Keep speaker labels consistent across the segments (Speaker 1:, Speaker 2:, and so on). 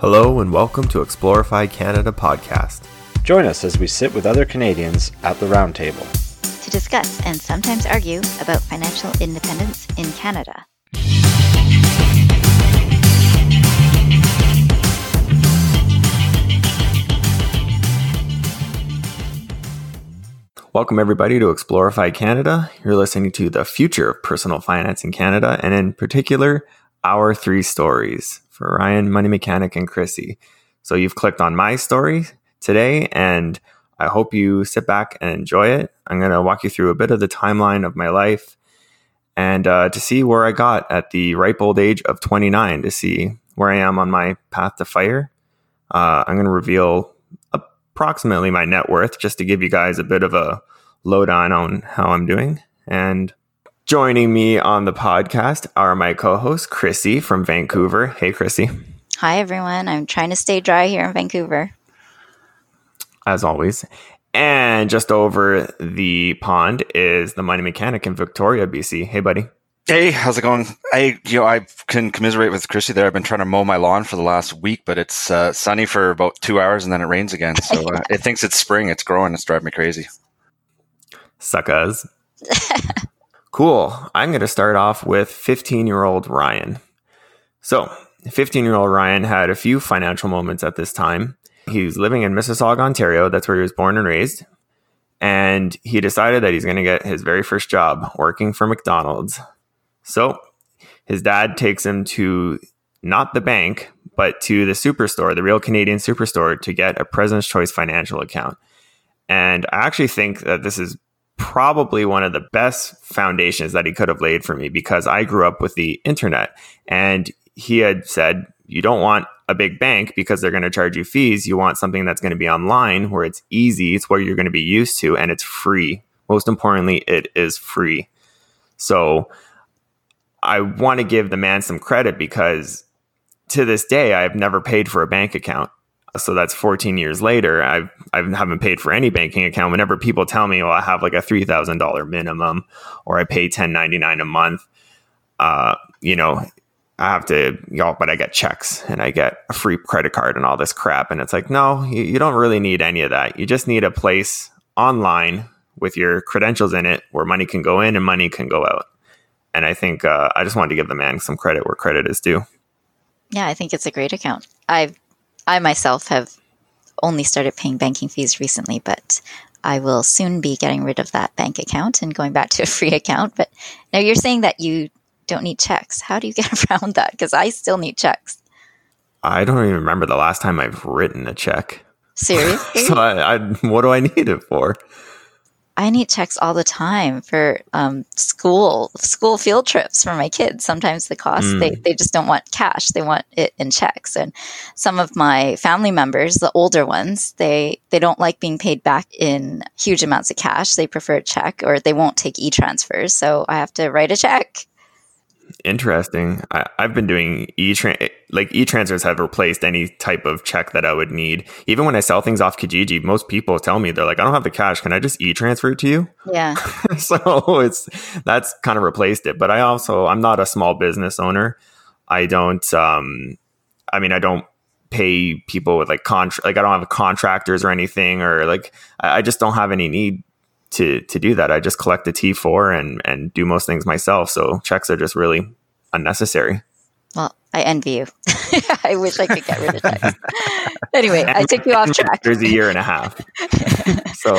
Speaker 1: Hello and welcome to Explore FI Canada podcast.
Speaker 2: Join us as we sit with other Canadians at the roundtable
Speaker 3: to discuss and sometimes argue about financial independence in Canada.
Speaker 1: Welcome everybody to Explore FI Canada. You're listening to the future of personal finance in Canada, and in particular, our three stories for Ryan, Money Mechanic, and Chrissy. So you've clicked on my story today, and I hope you sit back and enjoy it. I'm going to walk you through a bit of the timeline of my life and uh, to see where I got at the ripe old age of 29 to see where I am on my path to fire. Uh, I'm going to reveal approximately my net worth just to give you guys a bit of a lowdown on how I'm doing. And joining me on the podcast are my co host, Chrissy from Vancouver. Hey, Chrissy.
Speaker 3: Hi, everyone. I'm trying to stay dry here in Vancouver.
Speaker 1: as always. And just over the pond is the money mechanic in Victoria, BC. Hey, buddy.
Speaker 4: Hey, how's it going? I you know I can commiserate with Chrissy there. I've been trying to mow my lawn for the last week, but it's uh, sunny for about two hours and then it rains again. So uh, it thinks it's spring. It's growing. It's driving me crazy.
Speaker 1: Suckers. cool. I'm going to start off with 15 year old Ryan. So, 15 year old Ryan had a few financial moments at this time. He was living in Mississauga, Ontario. That's where he was born and raised. And he decided that he's going to get his very first job working for McDonald's. So, his dad takes him to not the bank, but to the superstore, the real Canadian superstore, to get a President's Choice financial account. And I actually think that this is probably one of the best foundations that he could have laid for me because I grew up with the internet and he had said, you don't want a big bank because they're going to charge you fees. You want something that's going to be online where it's easy, it's what you're going to be used to, and it's free. Most importantly, it is free. So I want to give the man some credit because to this day, I've never paid for a bank account so that's 14 years later. I've i haven't paid for any banking account. Whenever people tell me well i have like a $3000 minimum or i pay 1099 a month uh, you know i have to know but i get checks and i get a free credit card and all this crap. And it's like no you, you don't really need any of that. You just need a place online with your credentials in it where money can go in and money can go out. And i think uh, i just wanted to give the man some credit where credit is due.
Speaker 3: Yeah, I think it's a great account. I've I myself have only started paying banking fees recently, but I will soon be getting rid of that bank account and going back to a free account. But now you're saying that you don't need checks. How do you get around that? Because I still need checks.
Speaker 1: I don't even remember the last time I've written a check.
Speaker 3: Seriously?
Speaker 1: So I, I, what do I need it for?
Speaker 3: I need checks all the time for um, school school field trips for my kids. Sometimes the cost
Speaker 1: Mm.
Speaker 3: they, they just don't want cash; they want it in checks. And some of my family members, the older ones, they they don't like being paid back in huge amounts of cash. They prefer a check, or they won't take e transfers. So I have to write a check.
Speaker 1: Interesting. I, I've been doing e-trans like e transfers have replaced any type of check that I would need. Even when I sell things off Kijiji, most people tell me they're like, "I don't have the cash. Can I just e transfer it to you?"
Speaker 3: Yeah,
Speaker 1: so it's that's kind of replaced it. But I also I'm not a small business owner. I don't. um I mean, I don't pay people with like contract. Like I don't have contractors or anything, or like I I just don't have any need to to do that. I just collect a T four and and do most things myself. So checks are just really unnecessary.
Speaker 3: well, I envy you. I wish I could get rid of checks. anyway, I took you off track.
Speaker 1: There's a year and a half, so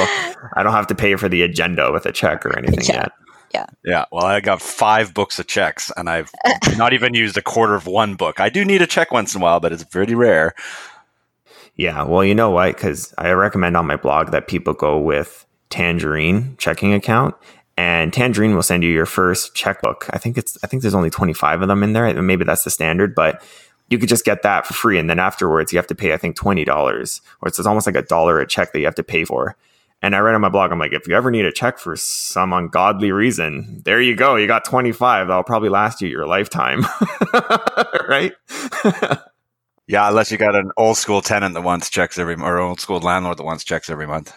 Speaker 1: I don't have to pay for the agenda with a check or anything
Speaker 3: Yeah.
Speaker 1: yet.
Speaker 4: Yeah. Yeah. Well, I got five books of checks, and I've not even used a quarter of one book. I do need a check once in a while, but it's pretty rare.
Speaker 1: Yeah, well, you know what? Because I recommend on my blog that people go with Tangerine checking account, and Tangerine will send you your first checkbook. I think it's I think there's only 25 of them in there. Maybe that's the standard, but you could just get that for free, and then afterwards you have to pay I think twenty dollars, or it's almost like a dollar a check that you have to pay for. And I read on my blog, I'm like, if you ever need a check for some ungodly reason, there you go. You got 25. That'll probably last you your lifetime. right?
Speaker 4: Yeah, unless you got an old school tenant that wants checks every or old school landlord that wants checks every month.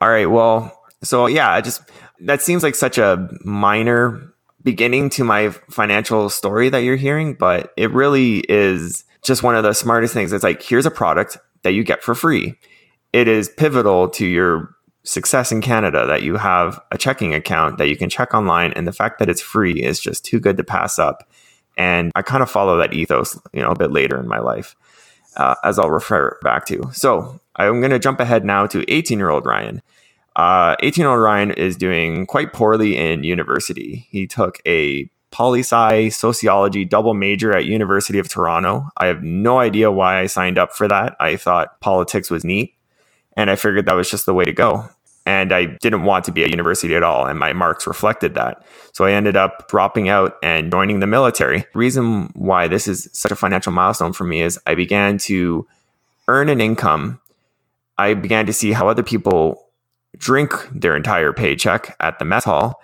Speaker 1: All right. Well, so yeah, I just that seems like such a minor beginning to my financial story that you're hearing, but it really is just one of the smartest things. It's like, here's a product that you get for free. It is pivotal to your success in Canada that you have a checking account that you can check online. And the fact that it's free is just too good to pass up. And I kind of follow that ethos, you know, a bit later in my life, uh, as I'll refer back to. So I'm going to jump ahead now to 18 year old Ryan. 18 uh, year old Ryan is doing quite poorly in university. He took a poli sci sociology double major at University of Toronto. I have no idea why I signed up for that. I thought politics was neat and I figured that was just the way to go. And I didn't want to be at university at all, and my marks reflected that. So I ended up dropping out and joining the military. reason why this is such a financial milestone for me is I began to earn an income. I began to see how other people drink their entire paycheck at the mess hall.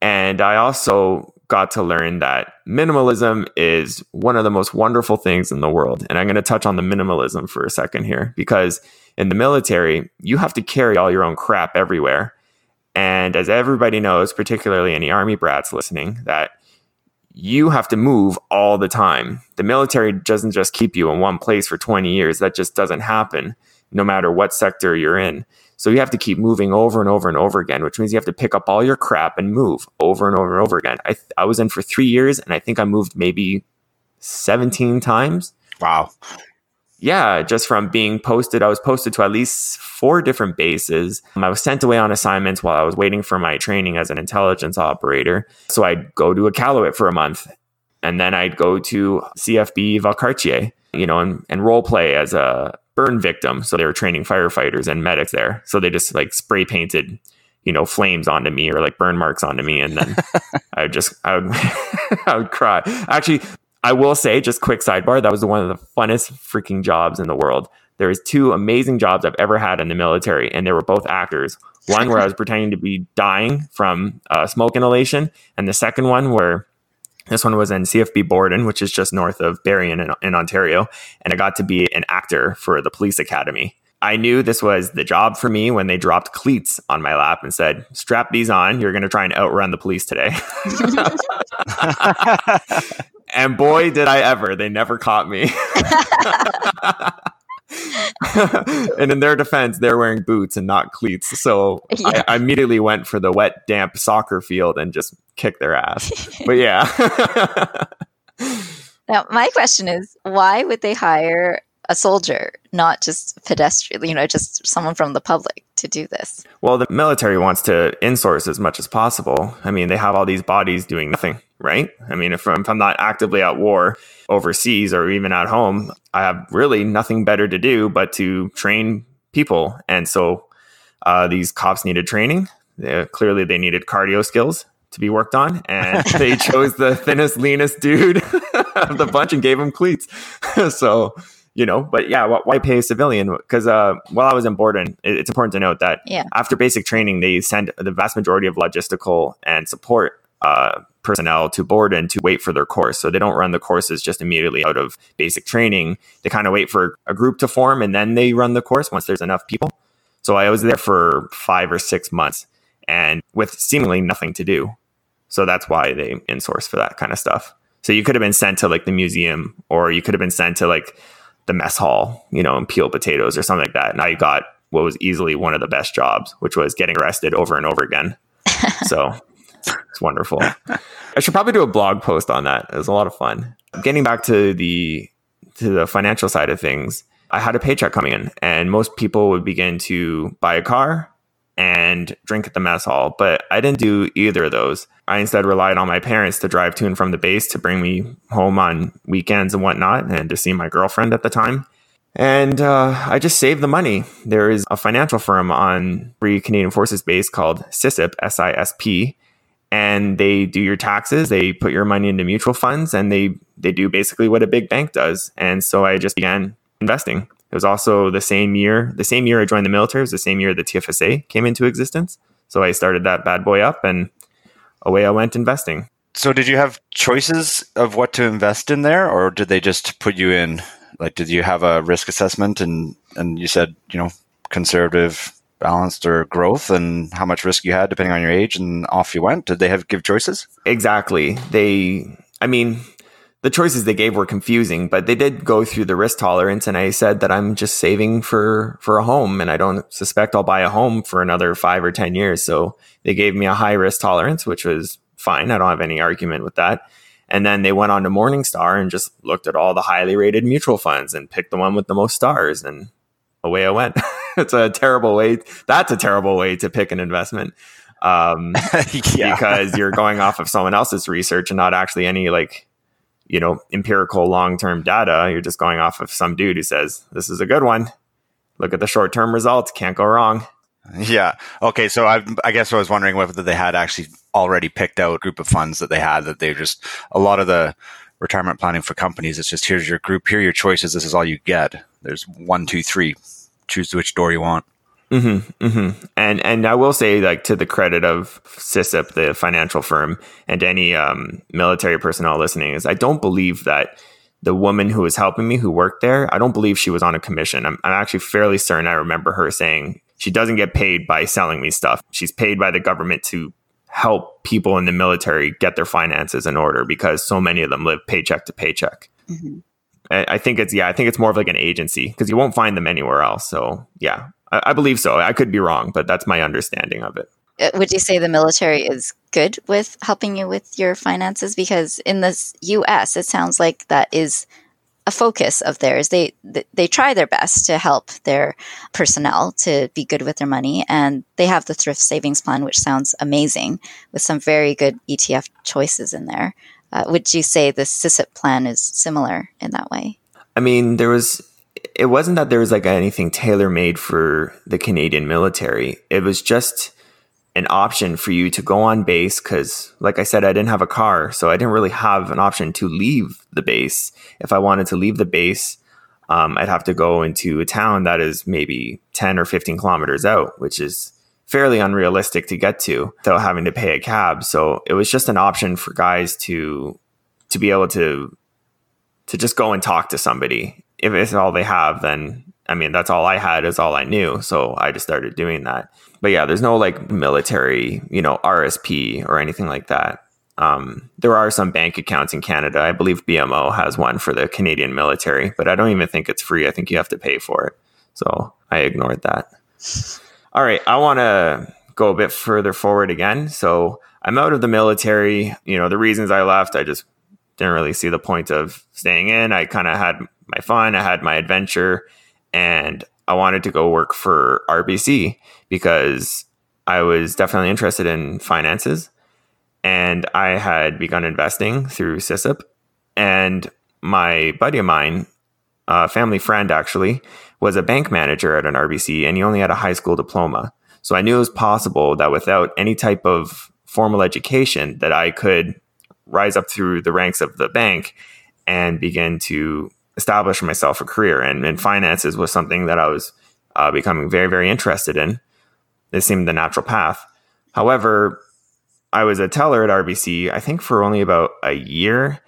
Speaker 1: And I also got to learn that minimalism is one of the most wonderful things in the world. And I'm going to touch on the minimalism for a second here because in the military, you have to carry all your own crap everywhere. And as everybody knows, particularly any army brats listening, that you have to move all the time. The military doesn't just keep you in one place for 20 years. That just doesn't happen no matter what sector you're in. So you have to keep moving over and over and over again, which means you have to pick up all your crap and move over and over and over again. I, I was in for three years and I think I moved maybe 17 times.
Speaker 4: Wow.
Speaker 1: Yeah, just from being posted, I was posted to at least four different bases. I was sent away on assignments while I was waiting for my training as an intelligence operator. So I'd go to a Iqaluit for a month and then I'd go to CFB Valcartier, you know, and, and role play as a burn victim. So they were training firefighters and medics there. So they just like spray painted, you know, flames onto me or like burn marks onto me. And then I would just, I would, I would cry. Actually, I will say, just quick sidebar, that was one of the funnest freaking jobs in the world. There was two amazing jobs I've ever had in the military, and they were both actors. One where I was pretending to be dying from uh, smoke inhalation, and the second one where this one was in CFB Borden, which is just north of Barrie in, in Ontario, and I got to be an actor for the police academy. I knew this was the job for me when they dropped cleats on my lap and said, strap these on. You're going to try and outrun the police today. And boy, did I ever. They never caught me. and in their defense, they're wearing boots and not cleats. So yeah. I, I, immediately went for the wet, damp soccer field and just kicked their ass. but yeah.
Speaker 3: now, my question is why would they hire a soldier, not just pedestrian, you know, just someone from the public to do this?
Speaker 1: Well, the military wants to insource as much as possible. I mean, they have all these bodies doing nothing, right? I mean, if I'm, if I'm not actively at war overseas or even at home, I have really nothing better to do but to train people. And so uh, these cops needed training. Clearly, they needed cardio skills to be worked on, and they chose the thinnest, leanest dude of the bunch and gave him cleats. so you know, but yeah, why pay a civilian? Because uh, while I was in Borden, it's important to note that
Speaker 3: yeah.
Speaker 1: after basic training, they send the vast majority of logistical and support uh, personnel to Borden to wait for their course. So they don't run the courses just immediately out of basic training. They kind of wait for a group to form and then they run the course once there's enough people. So I was there for five or six months and with seemingly nothing to do. So that's why they insource for that kind of stuff. So you could have been sent to like the museum or you could have been sent to like the mess hall, you know, and peel potatoes or something like that. And I got what was easily one of the best jobs, which was getting arrested over and over again. so it's wonderful. I should probably do a blog post on that. It was a lot of fun. Getting back to the to the financial side of things, I had a paycheck coming in, and most people would begin to buy a car and drink at the mess hall. But I didn't do either of those. I instead relied on my parents to drive to and from the base to bring me home on weekends and whatnot, and to see my girlfriend at the time. And uh, I just saved the money. There is a financial firm on Free Canadian Forces Base called SISIP, S I S P, and they do your taxes. They put your money into mutual funds, and they they do basically what a big bank does. And so I just began investing. It was also the same year, the same year I joined the military, it was the same year the TFSA came into existence. So I started that bad boy up and away I went investing.
Speaker 4: So did you have choices of what to invest in there or did they just put you in like did you have a risk assessment and and you said, you know, conservative balanced or growth and how much risk you had depending on your age and off you went? Did they have give choices?
Speaker 1: Exactly. They, I mean, the choices they gave were confusing, but they did go through the risk tolerance. And I said that I'm just saving for, for a home and I don't suspect I'll buy a home for another five or 10 years. So they gave me a high risk tolerance, which was fine. I don't have any argument with that. And then they went on to Morningstar and just looked at all the highly rated mutual funds and picked the one with the most stars. And away I went. it's a terrible way. That's a terrible way to pick an investment. Um, yeah. because you're going off of someone else's research and not actually any like, you know, empirical long-term data. You're just going off of some dude who says, this is a good one. Look at the short-term results. Can't go wrong.
Speaker 4: Yeah. Okay. So I, I guess I was wondering whether they had actually already picked out a group of funds that they had that they just a lot of the retirement planning for companies. It's just here's your group, here are your choices. This is all you get. There's one, two, three. Choose which door you want.
Speaker 1: Mm-hmm, mm-hmm. And and I will say, like to the credit of SISIP, the financial firm, and any um, military personnel listening, is I don't believe that the woman who was helping me, who worked there, I don't believe she was on a commission. I'm, I'm actually fairly certain I remember her saying she doesn't get paid by selling me stuff. She's paid by the government to help people in the military get their finances in order because so many of them live paycheck to paycheck. Mm-hmm. I think it's yeah, I think it's more of like an agency because you won't find them anywhere else. So yeah, I, I, believe so. I could be wrong, but that's my understanding of it.
Speaker 3: Uh, would you say the military is good with helping you with your finances? Because in the U.S., it sounds like that is a focus of theirs. They they try their best to help their personnel to be good with their money, and they have the thrift savings plan, which sounds amazing, with some very good ETF choices in there. Uh, would you say the SISIP plan is similar in that way?
Speaker 1: I mean, there was. It wasn't that there was like anything tailor made for the Canadian military. It was just an option for you to go on base because like i said i didn't have a car so i didn't really have an option to leave the base. If i wanted to leave the base um, i'd have to go into a town that is maybe 10 or 15 kilometers out which is fairly unrealistic to get to without having to pay a cab. So it was just an option for guys to to be able to to just go and talk to somebody if it's all they have then i mean that's all i had is all i knew so i just started doing that but yeah, there's no like military, you know, RSP or anything like that. Um, there are some bank accounts in Canada. I believe BMO has one for the Canadian military, but I don't even think it's free. I think you have to pay for it. So I ignored that. All right, I want to go a bit further forward again. So I'm out of the military. You know, the reasons I left, I just didn't really see the point of staying in. I kind of had my fun, I had my adventure, and I wanted to go work for RBC because I was definitely interested in finances and I had begun investing through SISIP. And my buddy of mine, a family friend actually, was a bank manager at an RBC and he only had a high school diploma. So I knew it was possible that without any type of formal education that I could rise up through the ranks of the bank and begin to establish myself a career. And, finances was something that I was uh, becoming very, very interested in. It seemed the natural path. However, I was a teller at RBC, I think for only about a year.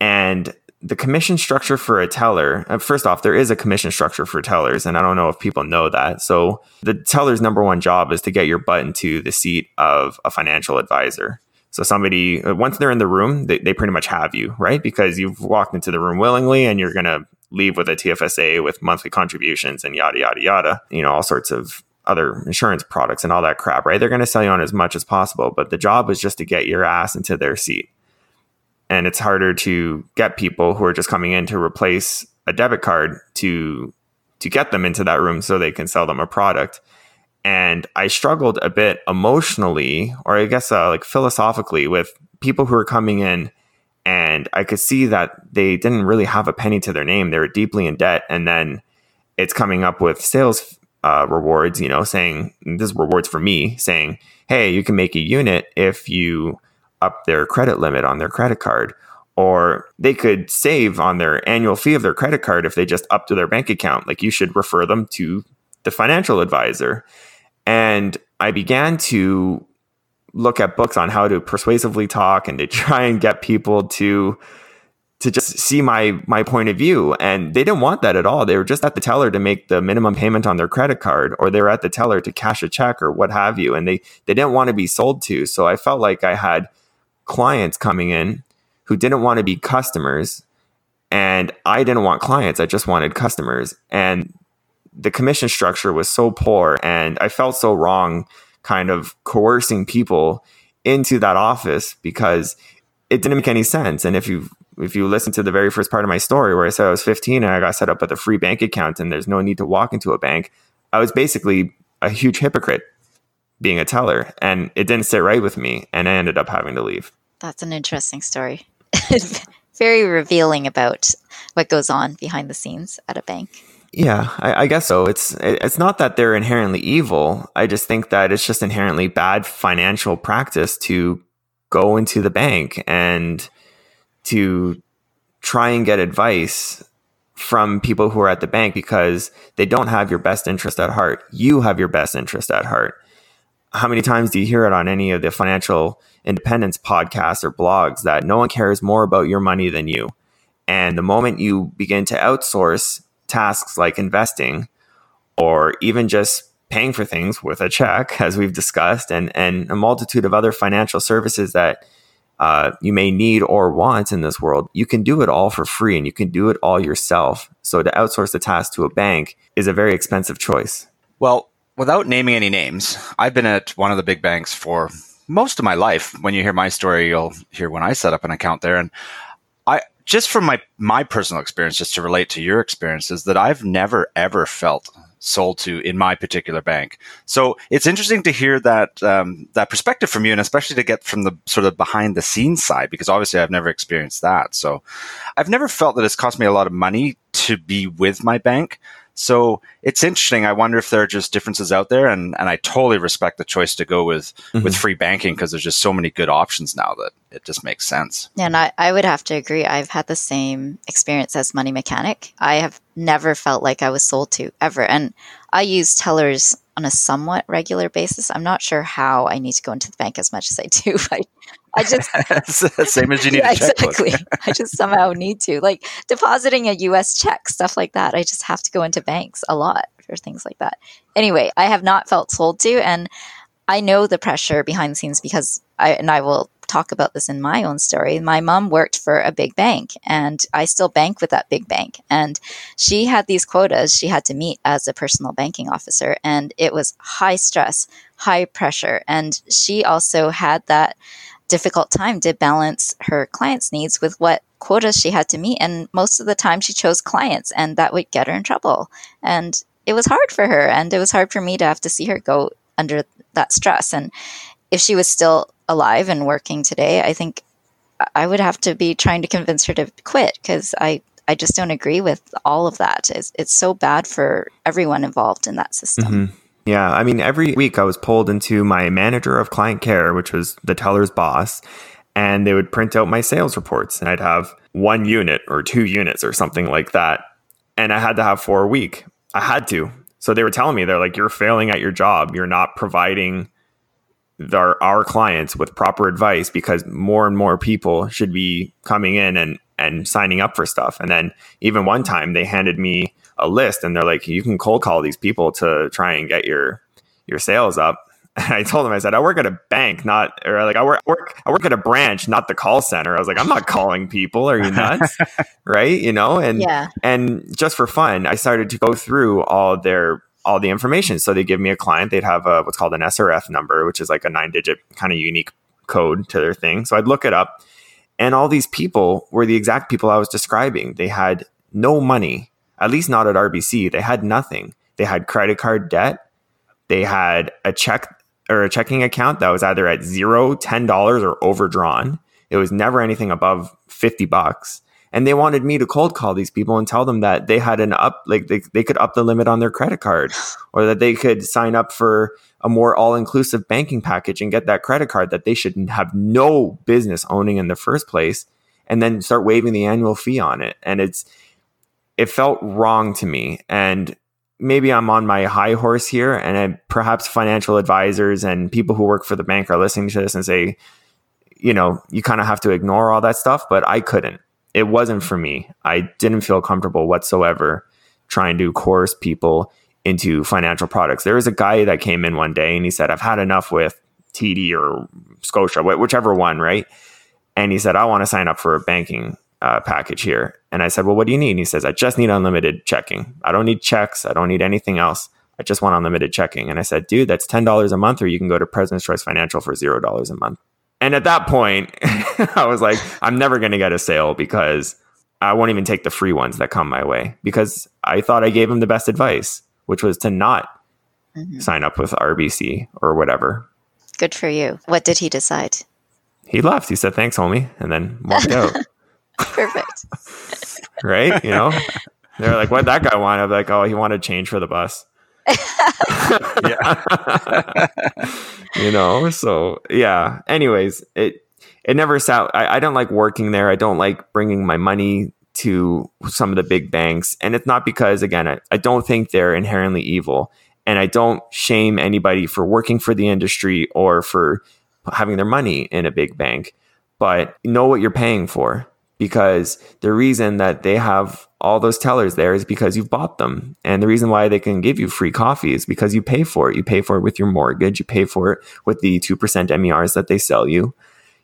Speaker 1: And the commission structure for a teller, uh, first off, there is a commission structure for tellers, and I don't know if people know that. So, the teller's number one job is to get your butt into the seat of a financial advisor. So, somebody, uh, once they're in the room, they, they pretty much have you, right? Because you've walked into the room willingly and you're going to leave with a TFSA with monthly contributions and yada, yada, yada, you know, all sorts of other insurance products and all that crap, right? They're going to sell you on as much as possible, but the job is just to get your ass into their seat. And it's harder to get people who are just coming in to replace a debit card to to get them into that room so they can sell them a product. And I struggled a bit emotionally, or I guess uh, like philosophically, with people who are coming in, and I could see that they didn't really have a penny to their name. They were deeply in debt, and then it's coming up with sales uh, rewards, you know, saying this is rewards for me, saying, hey, you can make a unit if you up their credit limit on their credit card. Or they could save on their annual fee of their credit card if they just up to their bank account. Like you should refer them to the financial advisor. And I began to look at books on how to persuasively talk and to try and get people to to just see my my point of view. And they didn't want that at all. They were just at the teller to make the minimum payment on their credit card or they were at the teller to cash a check or what have you. And they they didn't want to be sold to. So i felt like i had clients coming in who didn't want to be customers and i didn't want clients. I just wanted customers. And the commission structure was so poor and i felt so wrong kind of coercing people into that office because it didn't make any sense and if you if you listen to the very first part of my story where I said I was 15 and I got set up with a free bank account and there's no need to walk into a bank, I was basically a huge hypocrite being a teller and it didn't sit right with me and I ended up having to leave.
Speaker 3: That's an interesting story. very revealing about what goes on behind the scenes at a bank.
Speaker 1: Yeah, I, I, guess so. It's it's not that they're inherently evil. I just think that it's just inherently bad financial practice to go into the bank and to try and get advice from people who are at the bank because they don't have your best interest at heart. You have your best interest at heart. How many times do you hear it on any of the financial independence podcasts or blogs that no one cares more about your money than you? And the moment you begin to outsource tasks like investing or even just paying for things with a check, as we've discussed, and, and a multitude of other financial services that uh, you may need or want in this world, you can do it all for free and you can do it all yourself. So to outsource the task to a bank is a very expensive choice.
Speaker 4: Well, without naming any names, I've been at one of the big banks for most of my life. When you hear my story, you'll hear when I set up an account there. And just from my my personal experience, just to relate to your experiences, that I've never ever felt sold to in my particular bank. So it's interesting to hear that um, that perspective from you, and especially to get from the sort of behind the scenes side, because obviously I've never experienced that. So I've never felt that it's cost me a lot of money to be with my bank. So it's interesting. I wonder if there are just differences out there, and, and I totally respect the choice to go with mm-hmm. with free banking because there's just so many good options now that it just makes sense.
Speaker 3: And I, I would have to agree. I've had the same experience as Money Mechanic. I have never felt like I was sold to ever, and I use tellers on a somewhat regular basis. I'm not sure how I need to go into the bank as much as I do. I, I
Speaker 4: just same as you need yeah, exactly.
Speaker 3: I just somehow need to like depositing a U.S. check, stuff like that. I just have to go into banks a lot for things like that. Anyway, I have not felt sold to, and I know the pressure behind the scenes because I and I will talk about this in my own story. My mom worked for a big bank and I still bank with that big bank. And she had these quotas she had to meet as a personal banking officer. And it was high stress, high pressure. And she also had that difficult time to balance her clients' needs with what quotas she had to meet. And most of the time, she chose clients, and that would get her in trouble. And it was hard for her, and it was hard for me to have to see her go under that stress. And if she was still alive and working today, I think I would have to be trying to convince her to quit because I, I just don't agree with all of that. It's, it's so bad for everyone involved in that system.
Speaker 1: Mm-hmm. Yeah, I mean, every week I was pulled into my manager of client care, which was the teller's boss, and they would print out my sales reports, and I'd have one unit or two units or something like that. And I had to have four a week. I had to. So they were telling me, they're like, you're failing at your job. You're not providing our, our clients with proper advice because more and more people should be coming in and, and signing up for stuff. And then even one time they handed me a list and they're like, you can cold call these people to try and get your your sales up. And I told them, I said, I work at a bank, not or like I work, work I work at a branch, not the call center. I was like, I'm not calling people. Are you nuts? right? You know, and yeah. and just for fun, I started to go through all their all the information. So they give me a client, they'd have a what's called an SRF number, which is like a nine digit kind of unique code to their thing. So I'd look it up. And all these people were the exact people I was describing. They had no money at least not at RBC. They had nothing. They had credit card debt. They had a check or a checking account that was either at zero, ten dollars, or overdrawn. It was never anything above fifty bucks. And they wanted me to cold call these people and tell them that they had an up, like they, they could up the limit on their credit card, or that they could sign up for a more all inclusive banking package and get that credit card that they should have no business owning in the first place, and then start waiving the annual fee on it. And it's it felt wrong to me. And maybe I'm on my high horse here, and I, perhaps financial advisors and people who work for the bank are listening to this and say, you know, you kind of have to ignore all that stuff, but I couldn't. it wasn't for me. I didn't feel comfortable whatsoever trying to coerce people into financial products. There was a guy that came in one day and he said, I've had enough with TD or Scotia, whichever one, right? And he said, I want to sign up for a banking uh, package here. And I said, Well, what do you need? And he says, I just need unlimited checking. I don't need checks. I don't need anything else. I just want unlimited checking. And I said, Dude, that's $10 a month, or you can go to President's Choice Financial for $0 a month. And at that point, I was like, I'm never going to get a sale because I won't even take the free ones that come my way because I thought I gave him the best advice, which was to not mm-hmm. sign up with RBC or whatever.
Speaker 3: Good for you. What did he decide?
Speaker 1: He left. He said, thanks, homie, and then walked out.
Speaker 3: Perfect.
Speaker 1: right? You know, they're like, what that guy want? I'm like, oh, he wanted change for the bus. yeah. you know, so yeah. Anyways, it it never sat. I, I don't like working there. I don't like bringing my money to some of the big banks, and it's not because again, I, I don't think they're inherently evil, and I don't shame anybody for working for the industry or for having their money in a big bank. But know what you're paying for because the reason that they have all those tellers there is because you've bought them. And the reason why they can give you free coffee is because you pay for it. You pay for it with your mortgage, you pay for it with the 2% MERs that they sell you,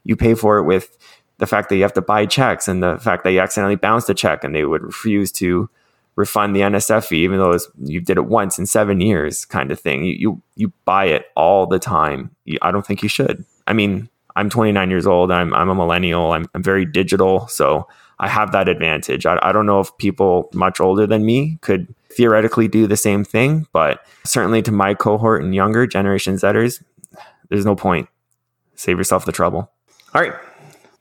Speaker 1: you pay for it with the fact that you have to buy checks and the fact that you accidentally bounced a check and they would refuse to refund the NSF fee, even though you did it once in seven years, kind of thing. You you, you buy it all the time. You, I don't think you should. I mean, I'm 29 years old. I'm I'm a millennial. I'm, I'm very mm-hmm. digital, so I have that advantage. I, I don't know if people much older than me could theoretically do the same thing, but certainly to my cohort and younger Generation Zers, there's no point. Save yourself the trouble. All right,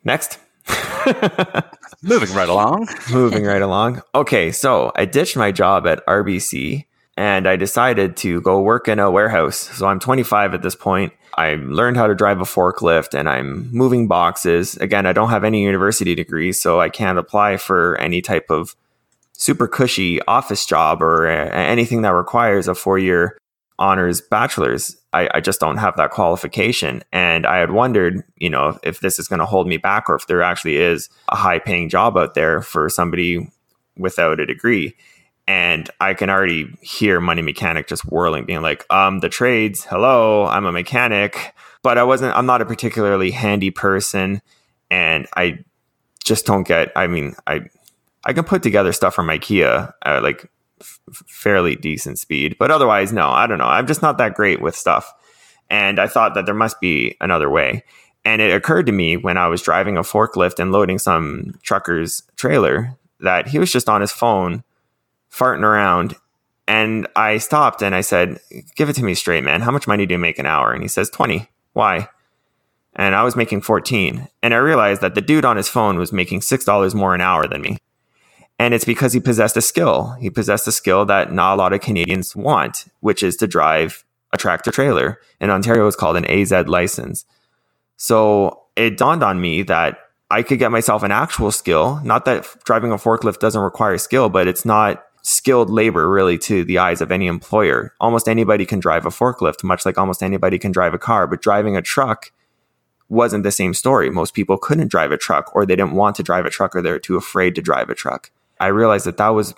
Speaker 1: next.
Speaker 4: Moving right along.
Speaker 1: Moving right along. Okay, so I ditched my job at RBC and I decided to go work in a warehouse. So I'm 25 at this point. I learned how to drive a forklift and I'm moving boxes. Again, I don't have any university degree, so I can't apply for any type of super cushy office job or uh, anything that requires a four year honors bachelor's. I, I, just don't have that qualification. And I had wondered, you know, if this is going to hold me back or if there actually is a high paying job out there for somebody without a degree. And I can already hear Money Mechanic just whirling, being like, um, the trades, hello, I'm a mechanic. But I wasn't, I'm not a particularly handy person. And I just don't get, I mean, I, I can put together stuff from IKEA like f- fairly decent speed, but otherwise, no, I don't know. I'm just not that great with stuff. And I thought that there must be another way. And it occurred to me when I was driving a forklift and loading some trucker's trailer that he was just on his phone farting around. And I stopped and I said, Give it to me straight, man. How much money do you make an hour? And he says, 20. Why? And I was making 14. And I realized that the dude on his phone was making $6 more an hour than me. And it's because he possessed a skill. He possessed a skill that not a lot of Canadians want, which is to drive a tractor trailer. In Ontario, it's called an AZ license. So it dawned on me that I could get myself an actual skill. Not that driving a forklift doesn't require skill, but it's not skilled labor really to the eyes of any employer. Almost anybody can drive a forklift, much like almost anybody can drive a car, but driving a truck wasn't the same story. Most people couldn't drive a truck or they didn't want to drive a truck or they're too afraid to drive a truck. I realized that that was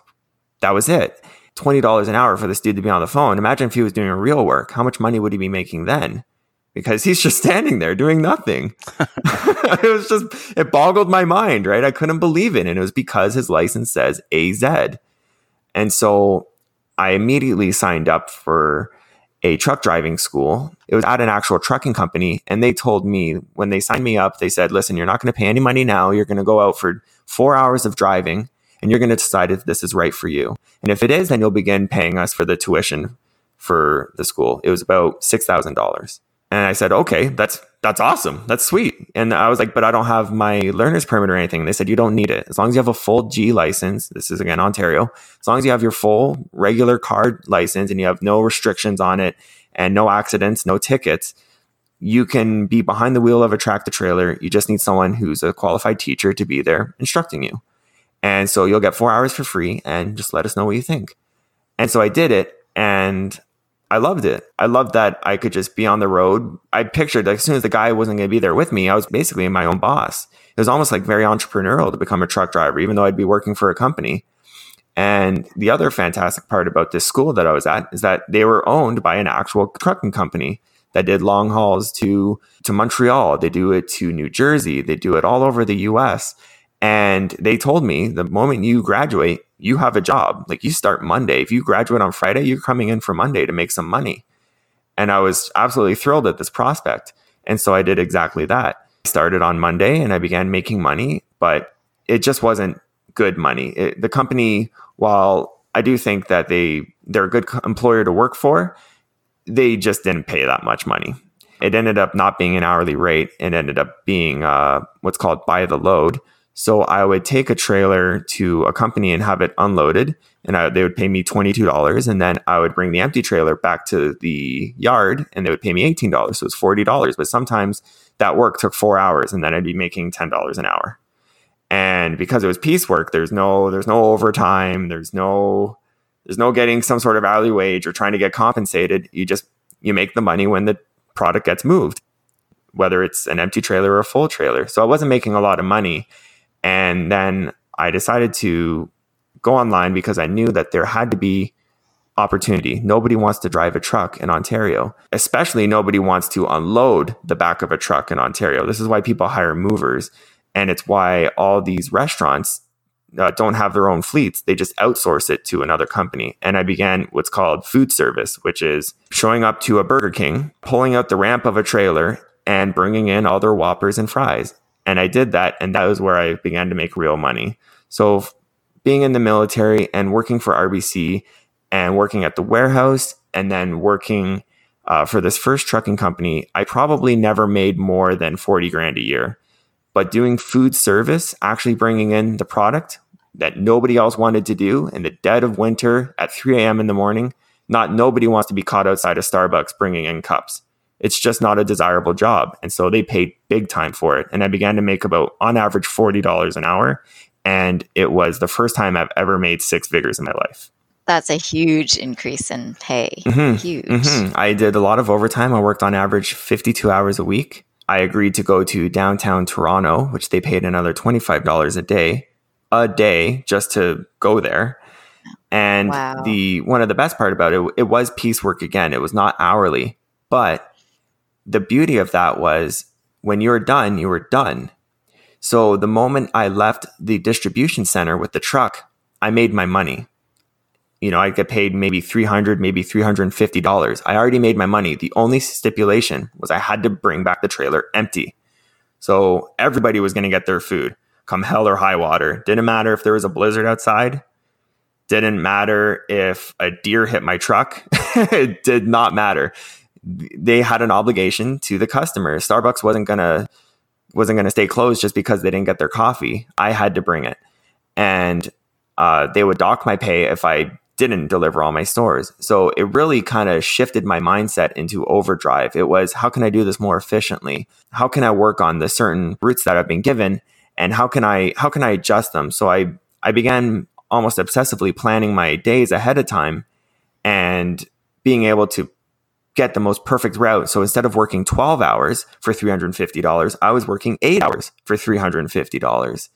Speaker 1: that was it. $20 an hour for this dude to be on the phone. Imagine if he was doing real work. How much money would he be making then? Because he's just standing there doing nothing. it was just, it boggled my mind, right? I couldn't believe it. And it was because his license says AZ. And so I immediately signed up for a truck driving school. It was at an actual trucking company. And they told me when they signed me up, they said, listen, you're not going to pay any money now. You're going to go out for four hours of driving and you're going to decide if this is right for you. And if it is, then you'll begin paying us for the tuition for the school. It was about $6,000. And I said, okay, that's that's awesome. That's sweet. And I was like, but I don't have my learner's permit or anything. They said, you don't need it. As long as you have a full G license, this is again Ontario, as long as you have your full regular card license and you have no restrictions on it and no accidents, no tickets, you can be behind the wheel of a tractor trailer. You just need someone who's a qualified teacher to be there instructing you. And so you'll get four hours for free and just let us know what you think. And so I did it. And I loved it. I loved that I could just be on the road. I pictured like, as soon as the guy wasn't going to be there with me, I was basically my own boss. It was almost like very entrepreneurial to become a truck driver, even though I'd be working for a company. And the other fantastic part about this school that I was at is that they were owned by an actual trucking company that did long hauls to to Montreal. They do it to New Jersey. They do it all over the US. And they told me the moment you graduate, you have a job. Like you start Monday. If you graduate on Friday, you're coming in for Monday to make some money. And I was absolutely thrilled at this prospect. And so I did exactly that. I started on Monday and I began making money, but it just wasn't good money. It, the company, while I do think that they they're a good employer to work for, they just didn't pay that much money. It ended up not being an hourly rate. It ended up being uh, what's called by the load. So I would take a trailer to a company and have it unloaded, and I, they would pay me twenty two dollars, and then I would bring the empty trailer back to the yard, and they would pay me eighteen dollars. So it's forty dollars. But sometimes that work took four hours, and then I'd be making ten dollars an hour. And because it was piecework, there's no there's no overtime, there's no there's no getting some sort of hourly wage or trying to get compensated. You just you make the money when the product gets moved, whether it's an empty trailer or a full trailer. So I wasn't making a lot of money and then I decided to go online because I knew that there had to be opportunity. Nobody wants to drive a truck in Ontario, especially nobody wants to unload the back of a truck in Ontario. This is why people hire movers. And it's why all these restaurants uh, don't have their own fleets. They just outsource it to another company. And I began what's called food service, which is showing up to a Burger King, pulling out the ramp of a trailer, and bringing in all their Whoppers and fries. And I did that. And that was where I began to make real money. So being in the military and working for RBC and working at the warehouse and then working uh, for this first trucking company, I probably never made more than 40 grand a year. But doing food service, actually bringing in the product that nobody else wanted to do in the dead of winter at 3 a.m. in the morning, not nobody wants to be caught outside of Starbucks bringing in cups it's just not a desirable job. And so they paid big time for it. And I began to make about, on average, $40 an hour. And it was the first time I've ever made six figures in my life.
Speaker 3: That's a huge increase in pay. Mm-hmm. Huge. Mm-hmm.
Speaker 1: I did a lot of overtime. I worked on average 52 hours a week. I agreed to go to downtown Toronto, which they paid another $25 a day, a day just to go there. And wow. the one of the best part about it, it was piecework again. It was not hourly, but the beauty of that was when you were done, you were done. So the moment I left the distribution center with the truck, I made my money. You know, I get paid maybe 300, maybe $350. I already made my money. The only stipulation was I had to bring back the trailer empty. So everybody was going to get their food come hell or high water. Didn't matter if there was a blizzard outside. Didn't matter if a deer hit my truck. it did not matter they had an obligation to the customer. Starbucks wasn't gonna wasn't gonna stay closed just because they didn't get their coffee. I had to bring it, and uh, they would dock my pay if I didn't deliver all my stores. So it really kind of shifted my mindset into overdrive. It was how can I do this more efficiently? How can I work on the certain routes that I've been given, and how can I how can I adjust them? So I I began almost obsessively planning my days ahead of time and being able to get the most perfect route. So instead of working 12 hours for $350, I was working eight hours for $350.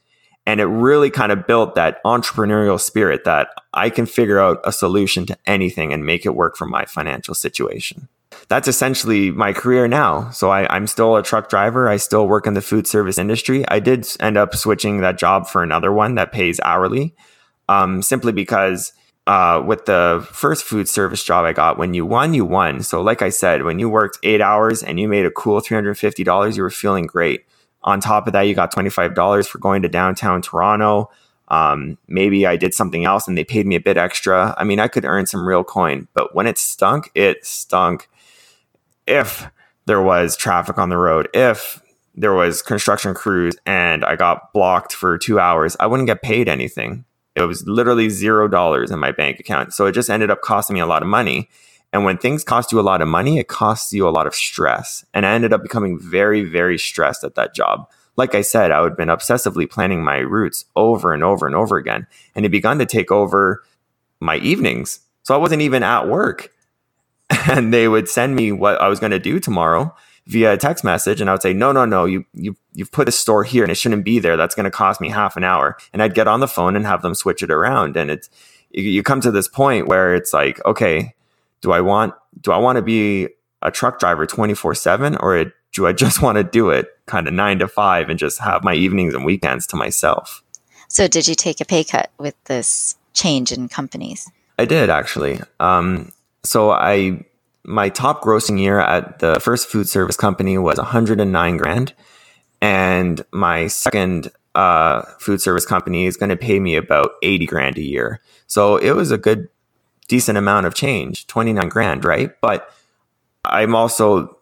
Speaker 1: And it really kind of built that entrepreneurial spirit that I can figure out a solution to anything and make it work for my financial situation. That's essentially my career now. So I, am still a truck driver. I still work in the food service industry. I did end up switching that job for another one that pays hourly, um, simply because uh, with the first food service job I got, when you won, you won. So, like I said, when you worked eight hours and you made a cool $350, you were feeling great. On top of that, you got $25 for going to downtown Toronto. Um, maybe I did something else and they paid me a bit extra. I mean, I could earn some real coin, but when it stunk, it stunk. If there was traffic on the road, if there was construction crews and I got blocked for two hours, I wouldn't get paid anything. It was literally zero dollars in my bank account. So it just ended up costing me a lot of money. And when things cost you a lot of money, it costs you a lot of stress. And I ended up becoming very, very stressed at that job. Like I said, I had been obsessively planning my routes over and over and over again. And it begun to take over my evenings. So I wasn't even at work. and they would send me what I was going to do tomorrow via a text message and I would say, no, no, no, you, you, you've put a store here and it shouldn't be there. That's going to cost me half an hour. And I'd get on the phone and have them switch it around. And it's, you come to this point where it's like, okay, do I want, do I want to be a truck driver 24 seven or do I just want to do it kind of nine to five and just have my evenings and weekends to myself?
Speaker 3: So did you take a pay cut with this change in companies?
Speaker 1: I did actually. Um, so I my top grossing year at the first food service company was 109 grand, and my second uh, food service company is going to pay me about 80 grand a year. So it was a good, decent amount of change, 29 grand, right? But I'm also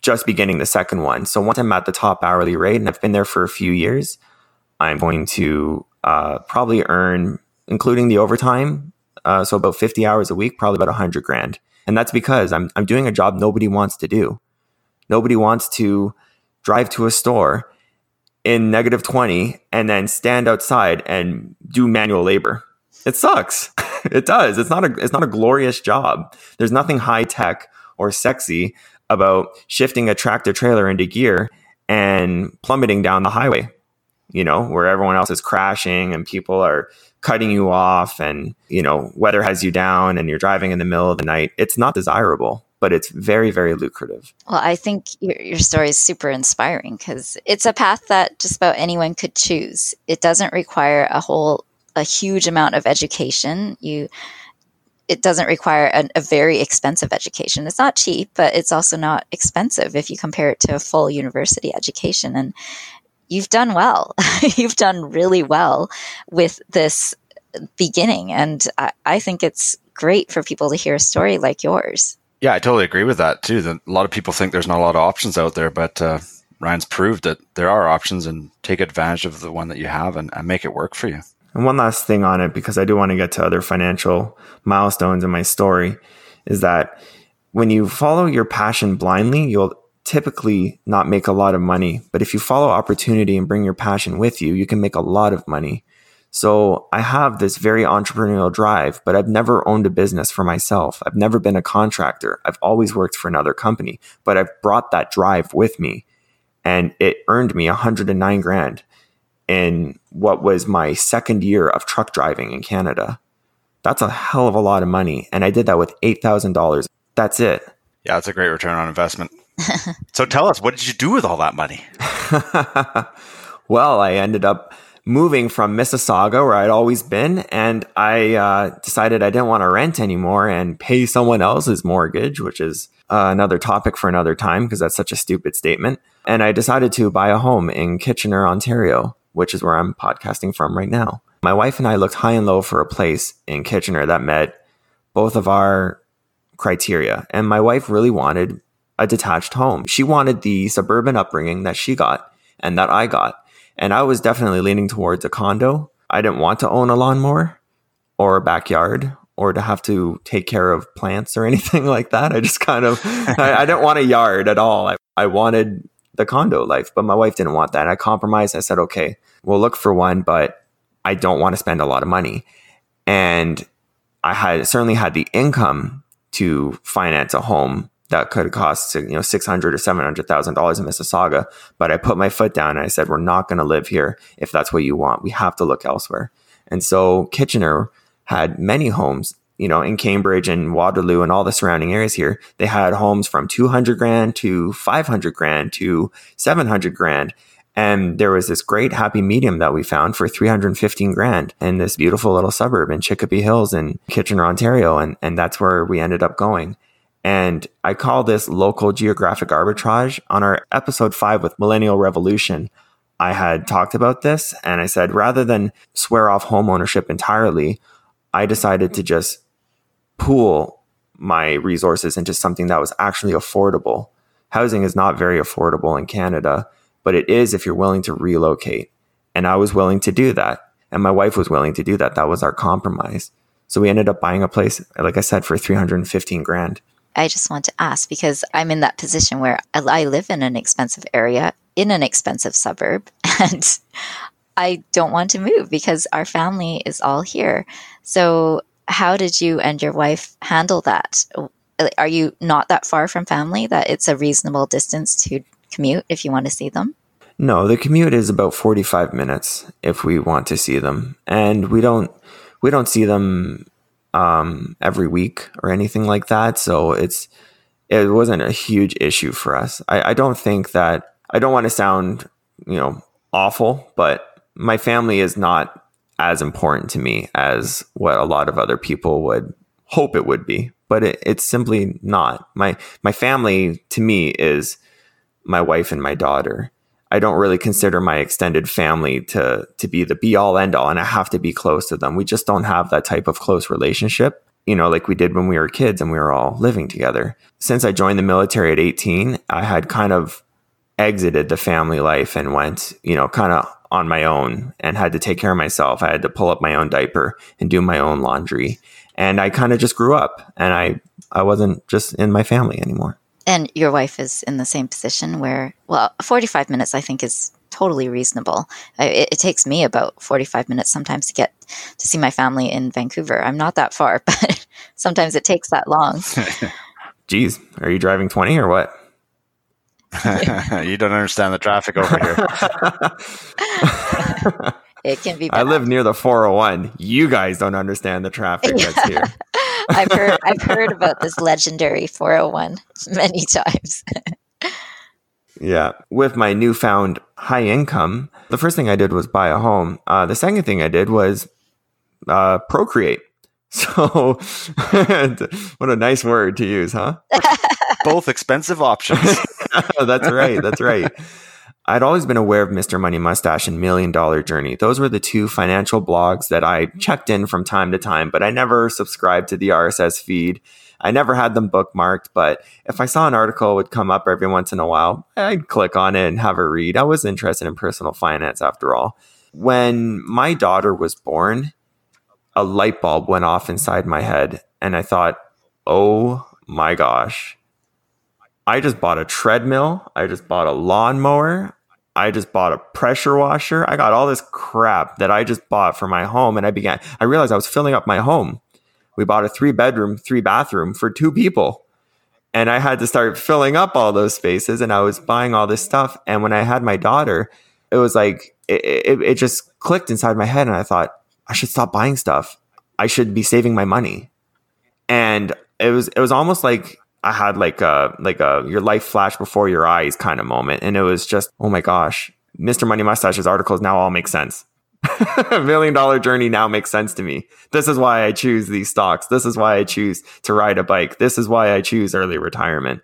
Speaker 1: just beginning the second one. So once I'm at the top hourly rate and I've been there for a few years, I'm going to uh, probably earn, including the overtime, uh, so about 50 hours a week, probably about 100 grand. And that's because I'm, I'm doing a job nobody wants to do. Nobody wants to drive to a store in negative 20 and then stand outside and do manual labor. It sucks. it does. It's not a it's not a glorious job. There's nothing high tech or sexy about shifting a tractor trailer into gear and plummeting down the highway. You know, where everyone else is crashing and people are cutting you off and, you know, weather has you down and you're driving in the middle of the night, it's not desirable, but it's very, very lucrative.
Speaker 3: Well, I think your, your story is super inspiring because it's a path that just about anyone could choose. It doesn't require a whole, a huge amount of education. You, it doesn't require an, a very expensive education. It's not cheap, but it's also not expensive if you compare it to a full university education. And you've done well. you've done really well with this beginning. And I, I, think it's great for people to hear a story like yours.
Speaker 4: Yeah, I totally agree with that too. That a lot of people think there's not a lot of options out there, but uh, Ryan's proved that there are options and take advantage of the one that you have and, and make it work for you.
Speaker 1: And one last thing on it, because I do want to get to other financial milestones in my story, is that when you follow your passion blindly, you'll typically not make a lot of money. But if you follow opportunity and bring your passion with you, you can make a lot of money. So I have this very entrepreneurial drive, but I've never owned a business for myself. I've never been a contractor. I've always worked for another company, but I've brought that drive with me and it earned me 109 grand in what was my second year of truck driving in Canada. That's a hell of a lot of money. And I did that with $8,000. That's it.
Speaker 4: Yeah, it's a great return on investment. So tell us, what did you do with all that money?
Speaker 1: well, I ended up moving from Mississauga, where I'd always been, and I uh, decided I didn't want to rent anymore and pay someone else's mortgage, which is uh, another topic for another time because that's such a stupid statement. And I decided to buy a home in Kitchener, Ontario, which is where I'm podcasting from right now. My wife and I looked high and low for a place in Kitchener that met both of our criteria. And my wife really wanted a detached home. She wanted the suburban upbringing that she got and that I got. And I was definitely leaning towards a condo. I didn't want to own a lawnmower or a backyard or to have to take care of plants or anything like that. I just kind of, I, I, didn't want a yard at all. I, I wanted the condo life, but my wife didn't want that. I compromised. I said, okay, we'll look for one, but I don't want to spend a lot of money. And I had certainly had the income to finance a home that could cost you know six hundred or seven hundred thousand dollars in Mississauga. But I put my foot down and I said, we're not going to live here if that's what you want. We have to look elsewhere. And so Kitchener had many homes, you know, in Cambridge and Waterloo and all the surrounding areas here. They had homes from two hundred grand to five hundred grand to seven hundred grand. And there was this great happy medium that we found for 315 grand in this beautiful little suburb in Chicopee Hills in Kitchener, Ontario. And, and that's where we ended up going. And I call this local geographic arbitrage. On our episode five with Millennial Revolution, I had talked about this and I said rather than swear off home ownership entirely, I decided to just pool my resources into something that was actually affordable. Housing is not very affordable in Canada, but it is if you're willing to relocate. And I was willing to do that. And my wife was willing to do that. That was our compromise. So we ended up buying a place, like I said, for 315 grand.
Speaker 3: I just want to ask because I'm in that position where I live in an expensive area in an expensive suburb and I don't want to move because our family is all here. So, how did you and your wife handle that? Are you not that far from family that it's a reasonable distance to commute if you want to see them?
Speaker 1: No, the commute is about 45 minutes if we want to see them. And we don't we don't see them um, every week or anything like that. So it's it wasn't a huge issue for us. I, I don't think that I don't want to sound, you know, awful, but my family is not as important to me as what a lot of other people would hope it would be. But it, it's simply not. My my family to me is my wife and my daughter. I don't really consider my extended family to to be the be all end all and I have to be close to them. We just don't have that type of close relationship, you know, like we did when we were kids and we were all living together. Since I joined the military at 18, I had kind of exited the family life and went, you know, kind of on my own and had to take care of myself. I had to pull up my own diaper and do my own laundry. And I kind of just grew up and I I wasn't just in my family anymore.
Speaker 3: And your wife is in the same position where, well, 45 minutes I think is totally reasonable. It, it, takes me about 45 minutes sometimes to get to see my family in Vancouver. I'm not that far, but sometimes it takes that long.
Speaker 1: Geez, are you driving 20 or what?
Speaker 4: you don't understand the traffic over here.
Speaker 3: it can be.
Speaker 1: Bad. I live near the 401. You guys don't understand the traffic that's here.
Speaker 3: I've heard I've heard about this legendary 401 many times.
Speaker 1: yeah, with my newfound high income, the first thing I did was buy a home. Uh, the second thing I did was uh, procreate. So, what a nice word to use, huh?
Speaker 4: Both expensive options.
Speaker 1: that's right. That's right. I'd always been aware of Mr. Money Mustache and Million Dollar Journey. Those were the two financial blogs that I checked in from time to time, but I never subscribed to the RSS feed. I never had them bookmarked, but if I saw an article would come up every once in a while, I'd click on it and have a read. I was interested in personal finance after all. When my daughter was born, a light bulb went off inside my head, and I thought, oh my gosh. I just bought a treadmill. I just bought a lawnmower. I just bought a pressure washer. I got all this crap that I just bought for my home. And I began, I realized I was filling up my home. We bought a three bedroom, three bathroom for two people. And I had to start filling up all those spaces and I was buying all this stuff. And when I had my daughter, it was like, it, it, it just clicked inside my head. And I thought, I should stop buying stuff. I should be saving my money. And it was, it was almost like I had like a like a your life flash before your eyes kind of moment, and it was just oh my gosh, Mr. Money Mustache's articles now all make sense. Million Dollar Journey now makes sense to me. This is why I choose these stocks. This is why I choose to ride a bike. This is why I choose early retirement,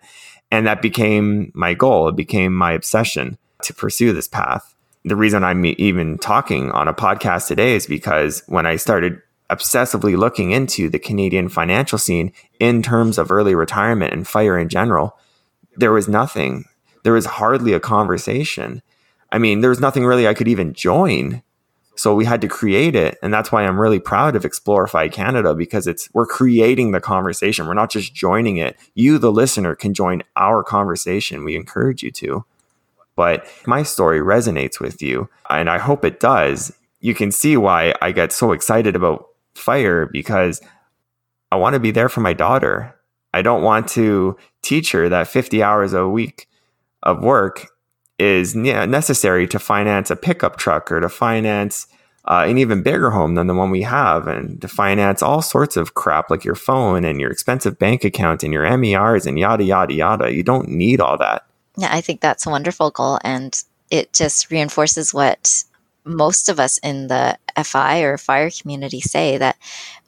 Speaker 1: and that became my goal. It became my obsession to pursue this path. The reason I'm even talking on a podcast today is because when I started obsessively looking into the Canadian financial scene in terms of early retirement and fire in general, there was nothing. There was hardly a conversation. I mean, there was nothing really I could even join. So we had to create it. And that's why I'm really proud of Explore FI Canada because it's we're creating the conversation. We're not just joining it. You, the listener, can join our conversation. We encourage you to. But my story resonates with you, and I hope it does. You can see why I get so excited about fire because I want to be there for my daughter. I don't want to teach her that 50 hours a week of work is necessary to finance a pickup truck or to finance uh, an even bigger home than the one we have and to finance all sorts of crap like your phone and your expensive bank account and your MERs and yada, yada, yada. You don't need all that.
Speaker 3: Yeah, I think that's a wonderful goal. And it just reinforces what most of us in the FI or fire community say that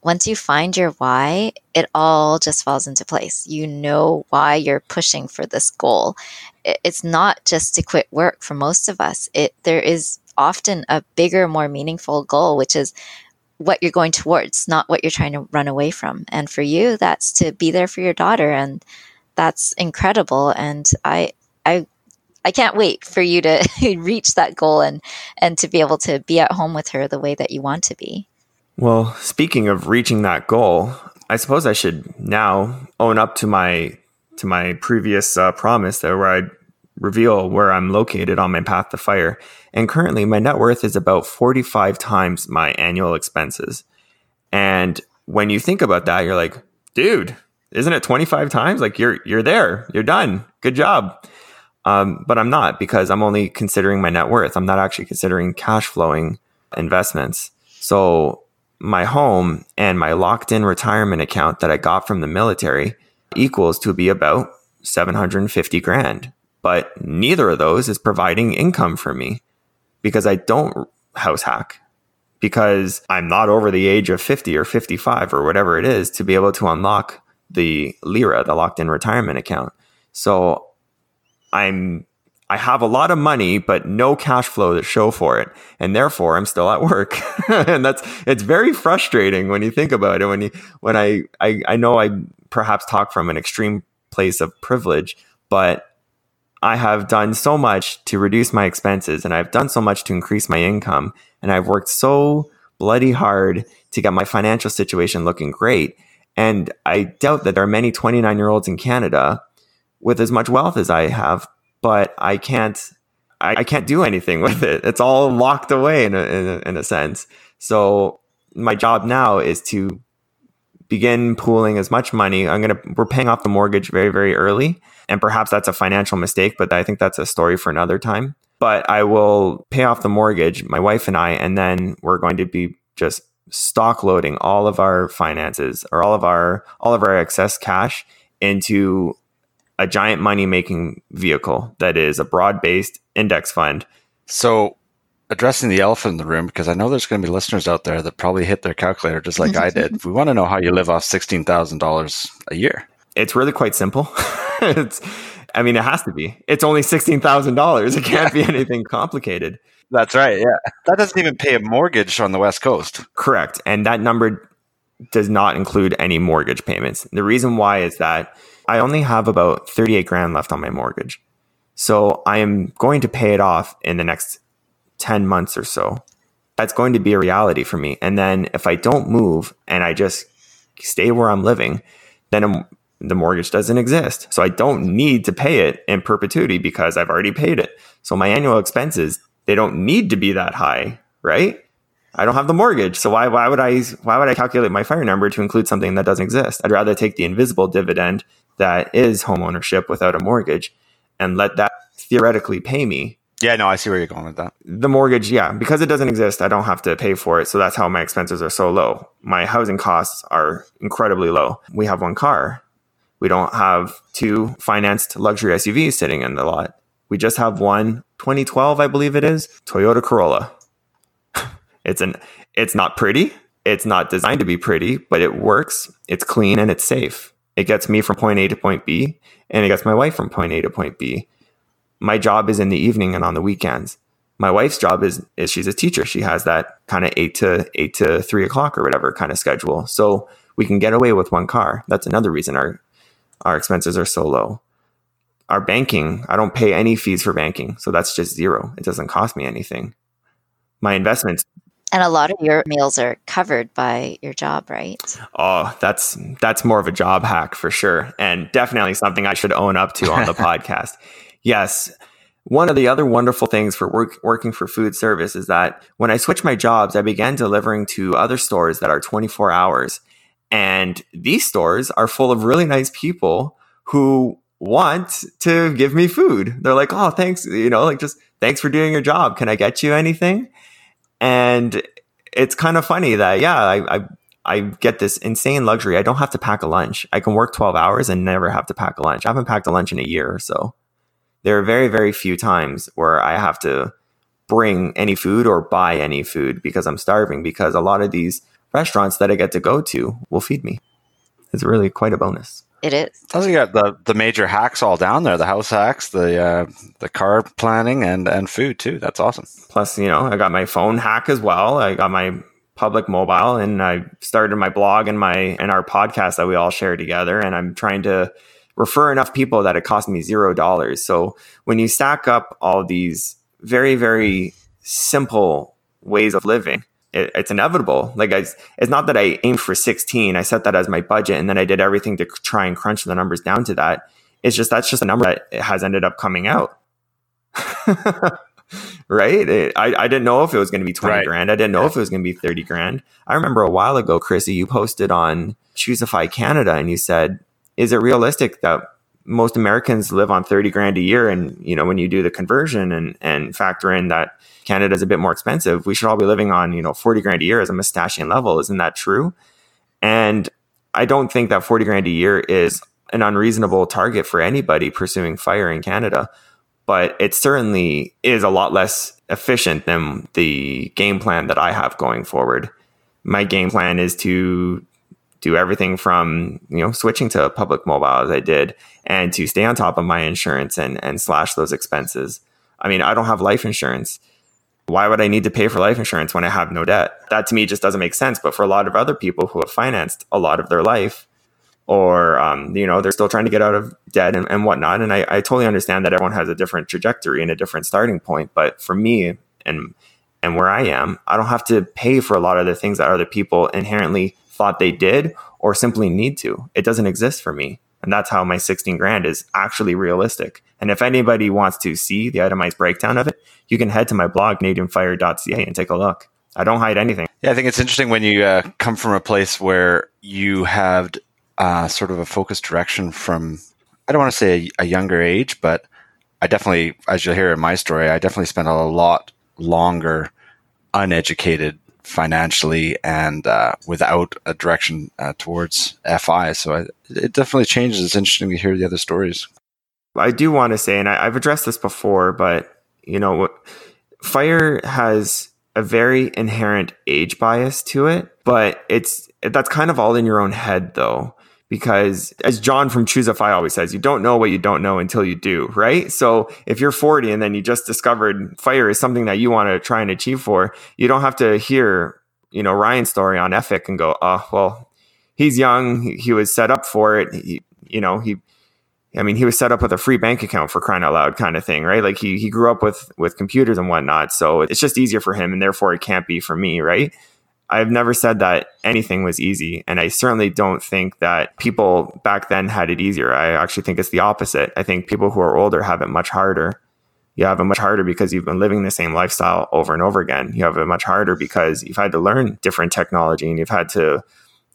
Speaker 3: once you find your why, it all just falls into place. You know why you're pushing for this goal. It's not just to quit work for most of us. It there is often a bigger, more meaningful goal, which is what you're going towards, not what you're trying to run away from. And for you, that's to be there for your daughter and that's incredible. And I I I can't wait for you to reach that goal and and to be able to be at home with her the way that you want to be.
Speaker 1: Well, speaking of reaching that goal, I suppose I should now own up to my to my previous uh, promise there where I reveal where I'm located on my path to fire. And currently my net worth is about 45 times my annual expenses. And when you think about that, you're like, dude, isn't it 25 times? Like you're you're there. You're done. Good job. Um, but I'm not because I'm only considering my net worth. I'm not actually considering cash flowing investments. So my home and my locked in retirement account that I got from the military equals to be about 750 grand. But neither of those is providing income for me because I don't house hack because I'm not over the age of 50 or 55 or whatever it is to be able to unlock the LIRA, the locked in retirement account. So I'm I have a lot of money, but no cash flow to show for it. And therefore I'm still at work. and that's, it's very frustrating when you think about it. When you, when I, I, I know I perhaps talk from an extreme place of privilege, but I have done so much to reduce my expenses and I've done so much to increase my income. And I've worked so bloody hard to get my financial situation looking great. And I doubt that there are many 29 year olds in Canada with as much wealth as I have, but I can't, I, I can't do anything with it. It's all locked away in a, in a, in a sense. So my job now is to begin pooling as much money. I'm to, we're paying off the mortgage very, very early. And perhaps that's a financial mistake, but I think that's a story for another time. But I will pay off the mortgage, my wife and I, and then we're going to be just stock loading all of our finances or all of our all of our excess cash into a giant money making vehicle that is a broad based index fund.
Speaker 4: So addressing the elephant in the room because I know there's going to be listeners out there that probably hit their calculator just like I did. We want to know how you live off sixteen thousand dollars a year.
Speaker 1: It's really quite simple. it's, I mean, it has to be. It's only sixteen thousand dollars. It can't be anything complicated.
Speaker 4: That's right. Yeah, that doesn't even pay a mortgage on the West Coast.
Speaker 1: Correct, and that number does not include any mortgage payments. The reason why is that I only have about thirty-eight grand left on my mortgage, so I am going to pay it off in the next 10 months or so. That's going to be a reality for me. And then if I don't move and I just stay where I'm living, then the mortgage doesn't exist. So I don't need to pay it in perpetuity because I've already paid it. So my annual expenses, they don't need to be that high, right? I don't have the mortgage. So why, why would I, why would I calculate my fire number to include something that doesn't exist? I'd rather take the invisible dividend that is homeownership without a mortgage and let that theoretically pay me
Speaker 4: yeah, no, I see where you're going with that.
Speaker 1: The mortgage, yeah, because it doesn't exist, I don't have to pay for it. So that's how my expenses are so low. My housing costs are incredibly low. We have one car. We don't have two financed luxury SUVs sitting in the lot. We just have one 2012, I believe it is, Toyota Corolla. It's an it's not pretty. It's not designed to be pretty, but it works. It's clean and it's safe. It gets me from point A to point B, and it gets my wife from point A to point B my job is in the evening and on the weekends. My wife's job is is she's a teacher. She has that kind of eight to eight to three o'clock or whatever kind of schedule. So we can get away with one car. That's another reason our our expenses are so low. Our banking, I don't pay any fees for banking, so that's just zero. It doesn't cost me anything. My investments
Speaker 3: and a lot of your meals are covered by your job, right?
Speaker 1: Oh, that's that's more of a job hack for sure, and definitely something I should own up to on the podcast yes, one of the other wonderful things for work, working for food service is that when I switched my jobs, I began delivering to other stores that are 24 hours. And these stores are full of really nice people who want to give me food. They're like, oh, thanks, you know, like just thanks for doing your job. Can I get you anything? And it's kind of funny that, yeah, I, I, I get this insane luxury. I don't have to pack a lunch. I can work 12 hours and never have to pack a lunch. I haven't packed a lunch in a year or so there are very, very few times where I have to bring any food or buy any food because I'm starving because a lot of these restaurants that I get to go to will feed me. It's really quite a bonus.
Speaker 3: It is.
Speaker 4: Also, you got the, the major hacks all down there: the house hacks, the uh, the car planning, and and food too. That's awesome.
Speaker 1: Plus, you know, I got my phone hack as well. I got my public mobile, and I started my blog and my and our podcast that we all share together. And I'm trying to refer enough people that it cost me zero dollars. So when you stack up all these very, very simple ways of living, it, it's inevitable. Like I, it's not that I aimed for 16. I set that as my budget and then I did everything to try and crunch the numbers down to that. It's just, that's just a number that has ended up coming out. right? It, I, I didn't know if it was going to be 20 right. grand. I didn't know yeah. if it was going to be 30 grand. I remember a while ago, Chrissy, you posted on ChooseFI Canada and you said, is it realistic that most Americans live on 30 grand a year. And, you know, when you do the conversion and, and factor in that Canada is a bit more expensive, we should all be living on, you know, 40 grand a year as a mustachian level. Isn't that true? And I don't think that 40 grand a year is an unreasonable target for anybody pursuing fire in Canada, but it certainly is a lot less efficient than the game plan that I have going forward. My game plan is to do everything from you know switching to public mobile as I did, and to stay on top of my insurance and and slash those expenses. I mean, I don't have life insurance. Why would I need to pay for life insurance when I have no debt? That to me just doesn't make sense. But for a lot of other people who have financed a lot of their life, or um, you know they're still trying to get out of debt and, and whatnot, and I, I totally understand that everyone has a different trajectory and a different starting point. But for me and and where I am, I don't have to pay for a lot of the things that other people inherently thought they did or simply need to. It doesn't exist for me. And that's how my 16 grand is actually realistic. And if anybody wants to see the itemized breakdown of it, you can head to my blog, canadianfire.ca, and take a look. I don't hide anything.
Speaker 4: Yeah, I think it's interesting when you uh, come from a place where you have uh, sort of a focused direction from, I don't want to say a, a younger age, but I definitely, as you'll hear in my story, I definitely spent a lot longer uneducated financially and uh, without a direction uh, towards FI. So I, it definitely changes. It's interesting to hear the other stories.
Speaker 1: I do want to say, and I, I've addressed this before, but you know, fire has a very inherent age bias to it, but it's that's kind of all in your own head though because as John from Choose a ChooseFI always says, you don't know what you don't know until you do, right? So if you're 40 and then you just discovered fire is something that you want to try and achieve for, you don't have to hear, you know, Ryan's story on Epic and go, oh, well, he's young. He was set up for it. He, you know, he, I mean, he was set up with a free bank account for crying out loud kind of thing, right? Like he, he grew up with, with computers and whatnot. So it's just easier for him and therefore it can't be for me, right? I've never said that anything was easy. And I certainly don't think that people back then had it easier. I actually think it's the opposite. I think people who are older have it much harder. You have it much harder because you've been living the same lifestyle over and over again. You have it much harder because you've had to learn different technology and you've had to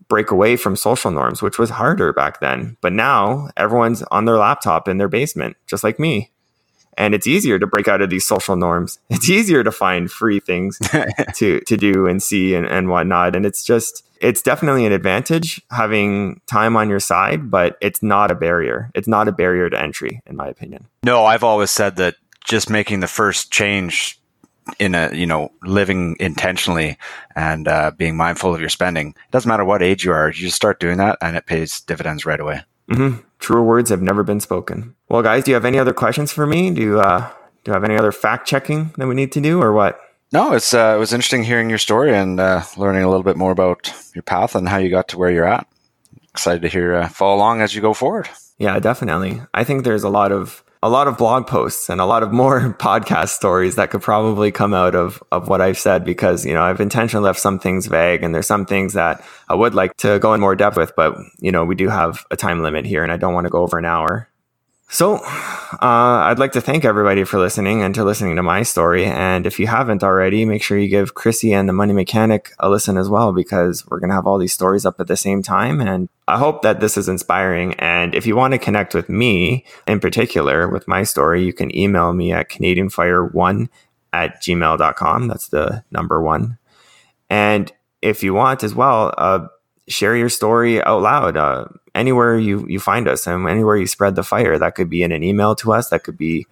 Speaker 1: break away from social norms, which was harder back then. But now everyone's on their laptop in their basement, just like me and it's easier to break out of these social norms. It's easier to find free things to to do and see and, and whatnot. And it's just it's definitely an advantage having time on your side, but it's not a barrier. It's not a barrier to entry, in my opinion.
Speaker 4: No, I've always said that just making the first change in a you know living intentionally and uh, being mindful of your spending it doesn't matter what age you are you just start doing that and it pays dividends right away
Speaker 1: mm-hmm. Truer words have never been spoken. Well, guys, do you have any other questions for me? Do you, uh, do you have any other fact checking that we need to do or what?
Speaker 4: No, it's uh, it was interesting hearing your story and uh, learning a little bit more about your path and how you got to where you're at. Excited to hear uh, follow along as you go forward.
Speaker 1: Yeah, definitely. I think there's a lot of a lot of blog posts and a lot of more podcast stories that could probably come out of, of what I've said because, you know, I've intentionally left some things vague and there's some things that I would like to go in more depth with, but, you know, we do have a time limit here and I don't want to go over an hour. So, uh, I'd like to thank everybody for listening and to listening to my story. And if you haven't already, make sure you give Chrissy and the Money Mechanic a listen as well, because we're going to have all these stories up at the same time. And I hope that this is inspiring. And if you want to connect with me in particular with my story, you can email me at CanadianFire1 at gmail.com. That's the number one. And if you want as well, uh, share your story out loud. Uh, anywhere you you find us and anywhere you spread the fire. That could be in an email to us. That could be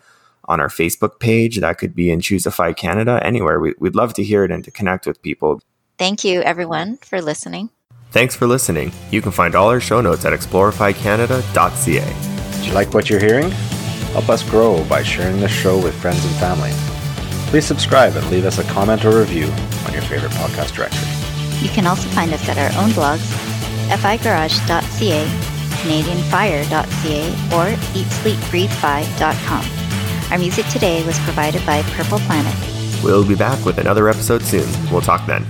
Speaker 1: on our Facebook page. That could be in ChooseFI Canada. Anywhere. We, would love to hear it and to connect with people.
Speaker 3: Thank you, everyone, for listening.
Speaker 1: Thanks for listening. You can find all our show notes at explorifycanada.ca.
Speaker 2: Do you like what you're hearing? Help us grow by sharing this show with friends and family. Please subscribe and leave us a comment or review on your favorite podcast directory.
Speaker 3: You can also find us at our own blogs figarage.ca, canadianfire.ca, or eatsleepbreathefi.com. Our music today was provided by Purple Planet.
Speaker 1: We'll be back with another episode soon. We'll talk then.